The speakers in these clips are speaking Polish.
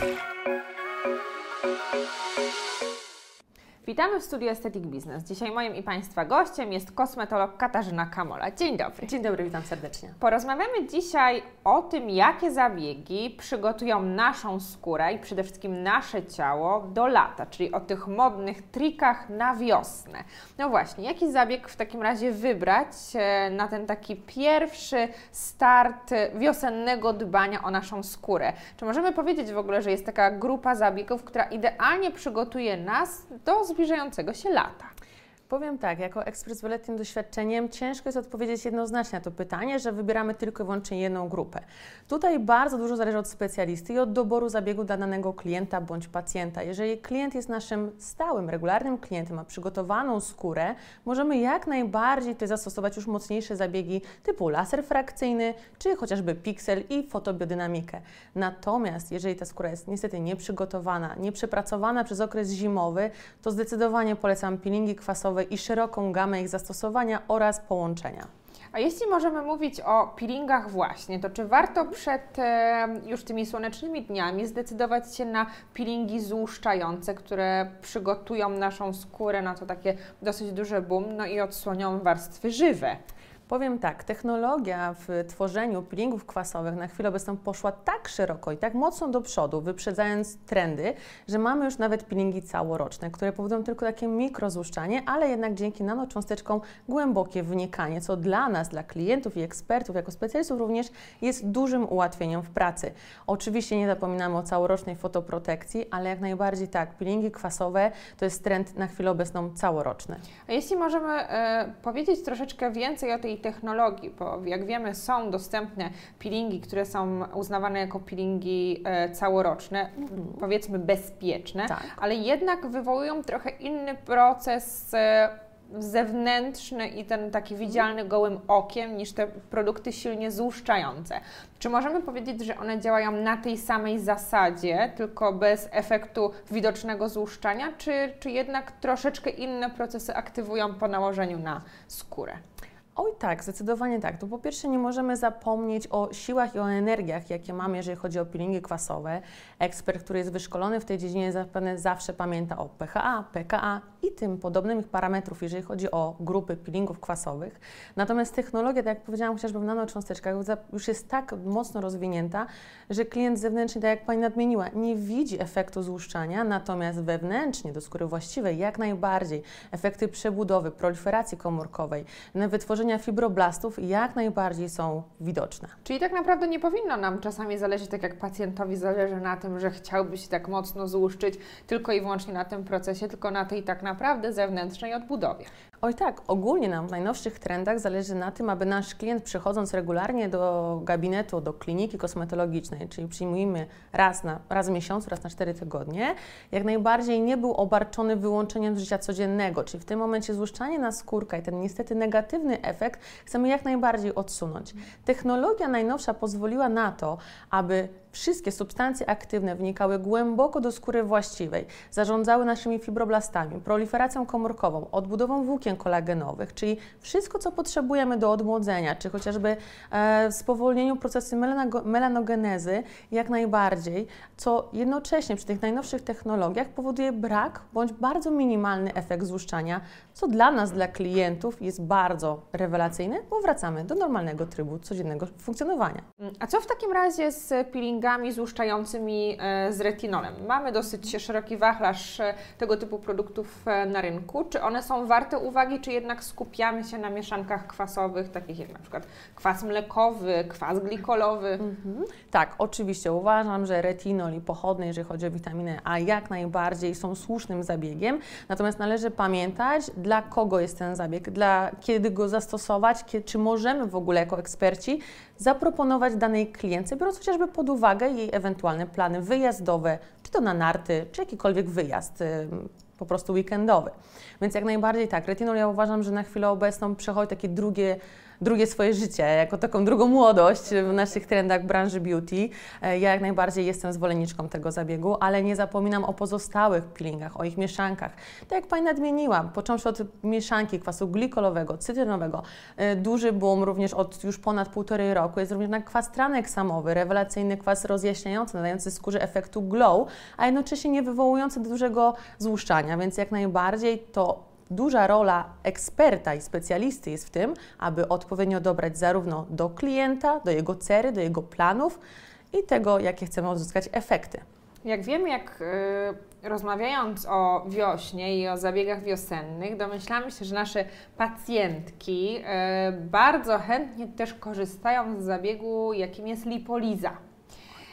thank you Witamy w studiu Aesthetic Business. Dzisiaj moim i Państwa gościem jest kosmetolog Katarzyna Kamola. Dzień dobry. Dzień dobry, witam serdecznie. Porozmawiamy dzisiaj o tym, jakie zabiegi przygotują naszą skórę i przede wszystkim nasze ciało do lata, czyli o tych modnych trikach na wiosnę. No właśnie, jaki zabieg w takim razie wybrać e, na ten taki pierwszy start wiosennego dbania o naszą skórę? Czy możemy powiedzieć w ogóle, że jest taka grupa zabiegów, która idealnie przygotuje nas do zbliżającego się lata? Powiem tak, jako ekspert z wieloletnim doświadczeniem ciężko jest odpowiedzieć jednoznacznie na to pytanie, że wybieramy tylko i wyłącznie jedną grupę. Tutaj bardzo dużo zależy od specjalisty i od doboru zabiegu dla danego klienta bądź pacjenta. Jeżeli klient jest naszym stałym, regularnym klientem, ma przygotowaną skórę, możemy jak najbardziej tutaj zastosować już mocniejsze zabiegi typu laser frakcyjny, czy chociażby piksel i fotobiodynamikę. Natomiast jeżeli ta skóra jest niestety nieprzygotowana, nieprzepracowana przez okres zimowy, to zdecydowanie polecam peelingi kwasowe i szeroką gamę ich zastosowania oraz połączenia. A jeśli możemy mówić o peelingach właśnie, to czy warto przed e, już tymi słonecznymi dniami zdecydować się na peelingi złuszczające, które przygotują naszą skórę na to takie dosyć duże boom, no i odsłonią warstwy żywe? Powiem tak, technologia w tworzeniu peelingów kwasowych na chwilę obecną poszła tak szeroko i tak mocno do przodu, wyprzedzając trendy, że mamy już nawet peelingi całoroczne, które powodują tylko takie mikrozłuszczanie, ale jednak dzięki nanocząsteczkom głębokie wnikanie, co dla nas, dla klientów i ekspertów, jako specjalistów również jest dużym ułatwieniem w pracy. Oczywiście nie zapominamy o całorocznej fotoprotekcji, ale jak najbardziej tak, peelingi kwasowe to jest trend na chwilę obecną całoroczny. A jeśli możemy e, powiedzieć troszeczkę więcej o tej technologii, bo jak wiemy są dostępne peelingi, które są uznawane jako peelingi e, całoroczne, mhm. powiedzmy bezpieczne, tak. ale jednak wywołują trochę inny proces e, zewnętrzny i ten taki widzialny gołym okiem niż te produkty silnie złuszczające. Czy możemy powiedzieć, że one działają na tej samej zasadzie, tylko bez efektu widocznego złuszczania, czy, czy jednak troszeczkę inne procesy aktywują po nałożeniu na skórę? Oj tak, zdecydowanie tak. To po pierwsze nie możemy zapomnieć o siłach i o energiach, jakie mamy, jeżeli chodzi o peelingi kwasowe. Ekspert, który jest wyszkolony w tej dziedzinie zapewne zawsze pamięta o pHa, pKa i tym podobnych parametrów, jeżeli chodzi o grupy peelingów kwasowych. Natomiast technologia, tak jak powiedziałam, chociażby w nanocząsteczkach już jest tak mocno rozwinięta, że klient zewnętrzny, tak jak Pani nadmieniła, nie widzi efektu złuszczania, natomiast wewnętrznie do skóry właściwej jak najbardziej efekty przebudowy, proliferacji komórkowej, wytworzenia fibroblastów jak najbardziej są widoczne. Czyli tak naprawdę nie powinno nam czasami zależeć, tak jak pacjentowi zależy na tym, że chciałby się tak mocno złuszczyć tylko i wyłącznie na tym procesie, tylko na tej tak naprawdę zewnętrznej odbudowie. Oj tak, ogólnie nam w najnowszych trendach zależy na tym, aby nasz klient przychodząc regularnie do gabinetu, do kliniki kosmetologicznej, czyli przyjmujemy raz, na, raz w miesiącu, raz na cztery tygodnie, jak najbardziej nie był obarczony wyłączeniem z życia codziennego, czyli w tym momencie złuszczanie na skórkę i ten niestety negatywny efekt chcemy jak najbardziej odsunąć. Technologia najnowsza pozwoliła na to, aby wszystkie substancje aktywne wnikały głęboko do skóry właściwej, zarządzały naszymi fibroblastami, proliferacją komórkową, odbudową włókien kolagenowych, czyli wszystko, co potrzebujemy do odmłodzenia, czy chociażby e, spowolnieniu procesu melanogenezy, jak najbardziej, co jednocześnie przy tych najnowszych technologiach powoduje brak bądź bardzo minimalny efekt złuszczania, co dla nas, dla klientów jest bardzo rewelacyjne, bo wracamy do normalnego trybu codziennego funkcjonowania. A co w takim razie z peelingami złuszczającymi e, z retinolem? Mamy dosyć szeroki wachlarz e, tego typu produktów e, na rynku. Czy one są warte uwagi, czy jednak skupiamy się na mieszankach kwasowych, takich jak na przykład kwas mlekowy, kwas glikolowy? Mhm. Tak, oczywiście uważam, że retinol i pochodne, jeżeli chodzi o witaminę A, jak najbardziej są słusznym zabiegiem. Natomiast należy pamiętać, dla kogo jest ten zabieg, dla kiedy go zastosować, kiedy, czy możemy w ogóle jako eksperci zaproponować danej klientce, biorąc chociażby pod uwagę jej ewentualne plany wyjazdowe, czy to na narty, czy jakikolwiek wyjazd po prostu weekendowy. Więc jak najbardziej tak, retinol ja uważam, że na chwilę obecną przechodzi takie drugie drugie swoje życie, jako taką drugą młodość w naszych trendach branży beauty. E, ja jak najbardziej jestem zwolenniczką tego zabiegu, ale nie zapominam o pozostałych peelingach, o ich mieszankach. Tak jak Pani nadmieniła, począwszy od mieszanki kwasu glikolowego, cytrynowego, e, duży boom również od już ponad półtorej roku jest również na kwas traneksamowy, rewelacyjny kwas rozjaśniający, nadający skórze efektu glow, a jednocześnie nie wywołujący dużego złuszczania, więc jak najbardziej to duża rola eksperta i specjalisty jest w tym, aby odpowiednio dobrać zarówno do klienta, do jego cery, do jego planów i tego, jakie chcemy uzyskać efekty. Jak wiemy, jak y, rozmawiając o wiośnie i o zabiegach wiosennych, domyślamy się, że nasze pacjentki y, bardzo chętnie też korzystają z zabiegu, jakim jest lipoliza.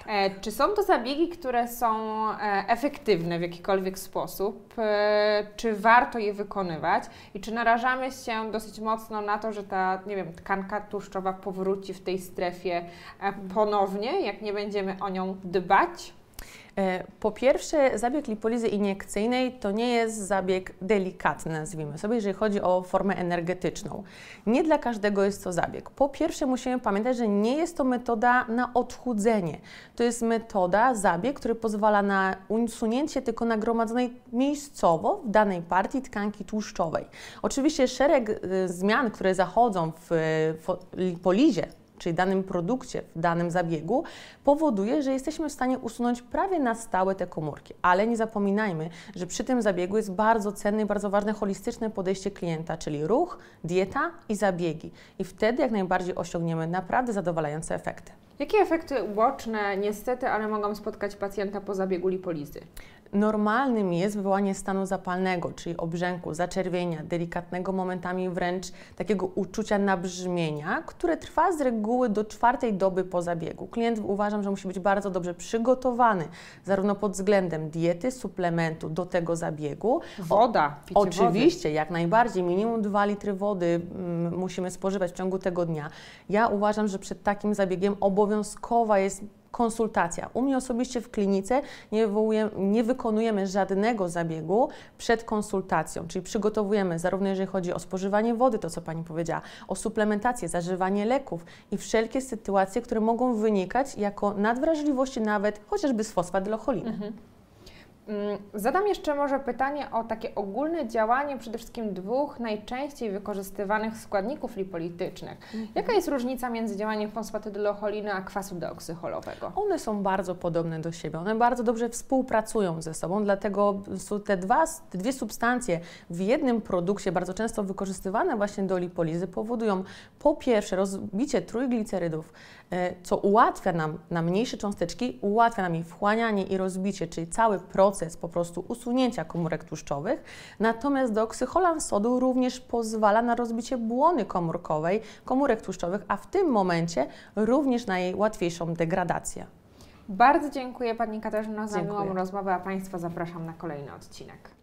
E, czy są to zabiegi, które są e, efektywne w jakikolwiek sposób? E, czy warto je wykonywać? I czy narażamy się dosyć mocno na to, że ta, nie wiem, tkanka tłuszczowa powróci w tej strefie ponownie, jak nie będziemy o nią dbać? E, po pierwsze, zabieg lipolizy iniekcyjnej to nie jest zabieg delikatny, nazwijmy sobie, jeżeli chodzi o formę energetyczną. Nie dla każdego jest to zabieg. Po pierwsze, musimy pamiętać, że nie jest to metoda na odchudzenie. To jest metoda, zabieg, który pozwala na usunięcie tylko nagromadzonej miejscowo w danej partii tkanki tłuszczowej. Oczywiście szereg y, zmian, które zachodzą w, w lipolizie, czyli danym produkcie, w danym zabiegu, powoduje, że jesteśmy w stanie usunąć prawie na stałe te komórki. Ale nie zapominajmy, że przy tym zabiegu jest bardzo cenne i bardzo ważne holistyczne podejście klienta, czyli ruch, dieta i zabiegi. I wtedy jak najbardziej osiągniemy naprawdę zadowalające efekty. Jakie efekty uboczne, niestety, ale mogą spotkać pacjenta po zabiegu lipolizy? Normalnym jest wywołanie stanu zapalnego, czyli obrzęku, zaczerwienia, delikatnego momentami wręcz takiego uczucia nabrzmienia, które trwa z reguły do czwartej doby po zabiegu. Klient uważam, że musi być bardzo dobrze przygotowany, zarówno pod względem diety, suplementu do tego zabiegu. Woda, picie Oczywiście, wody. jak najbardziej. Minimum 2 litry wody mm, musimy spożywać w ciągu tego dnia. Ja uważam, że przed takim zabiegiem obowiązkowa jest konsultacja. U mnie osobiście w klinice nie, nie wykonujemy żadnego zabiegu przed konsultacją, czyli przygotowujemy zarówno jeżeli chodzi o spożywanie wody, to co Pani powiedziała, o suplementację, zażywanie leków i wszelkie sytuacje, które mogą wynikać jako nadwrażliwości nawet chociażby z fosfatylocholiny. Mhm. Mm, zadam jeszcze może pytanie o takie ogólne działanie przede wszystkim dwóch najczęściej wykorzystywanych składników lipolitycznych. Mhm. Jaka jest różnica między działaniem fosfatydylocholiny a kwasu deoksycholowego? One są bardzo podobne do siebie, one bardzo dobrze współpracują ze sobą, dlatego te, dwa, te dwie substancje w jednym produkcie bardzo często wykorzystywane właśnie do lipolizy powodują po pierwsze rozbicie trójglicerydów, e, co ułatwia nam na mniejsze cząsteczki, ułatwia nam ich wchłanianie i rozbicie, czyli cały proces proces po prostu usunięcia komórek tłuszczowych, natomiast dooksycholan sodu również pozwala na rozbicie błony komórkowej komórek tłuszczowych, a w tym momencie również na jej łatwiejszą degradację. Bardzo dziękuję Pani Katarzyno za dziękuję. miłą rozmowę, a Państwa zapraszam na kolejny odcinek.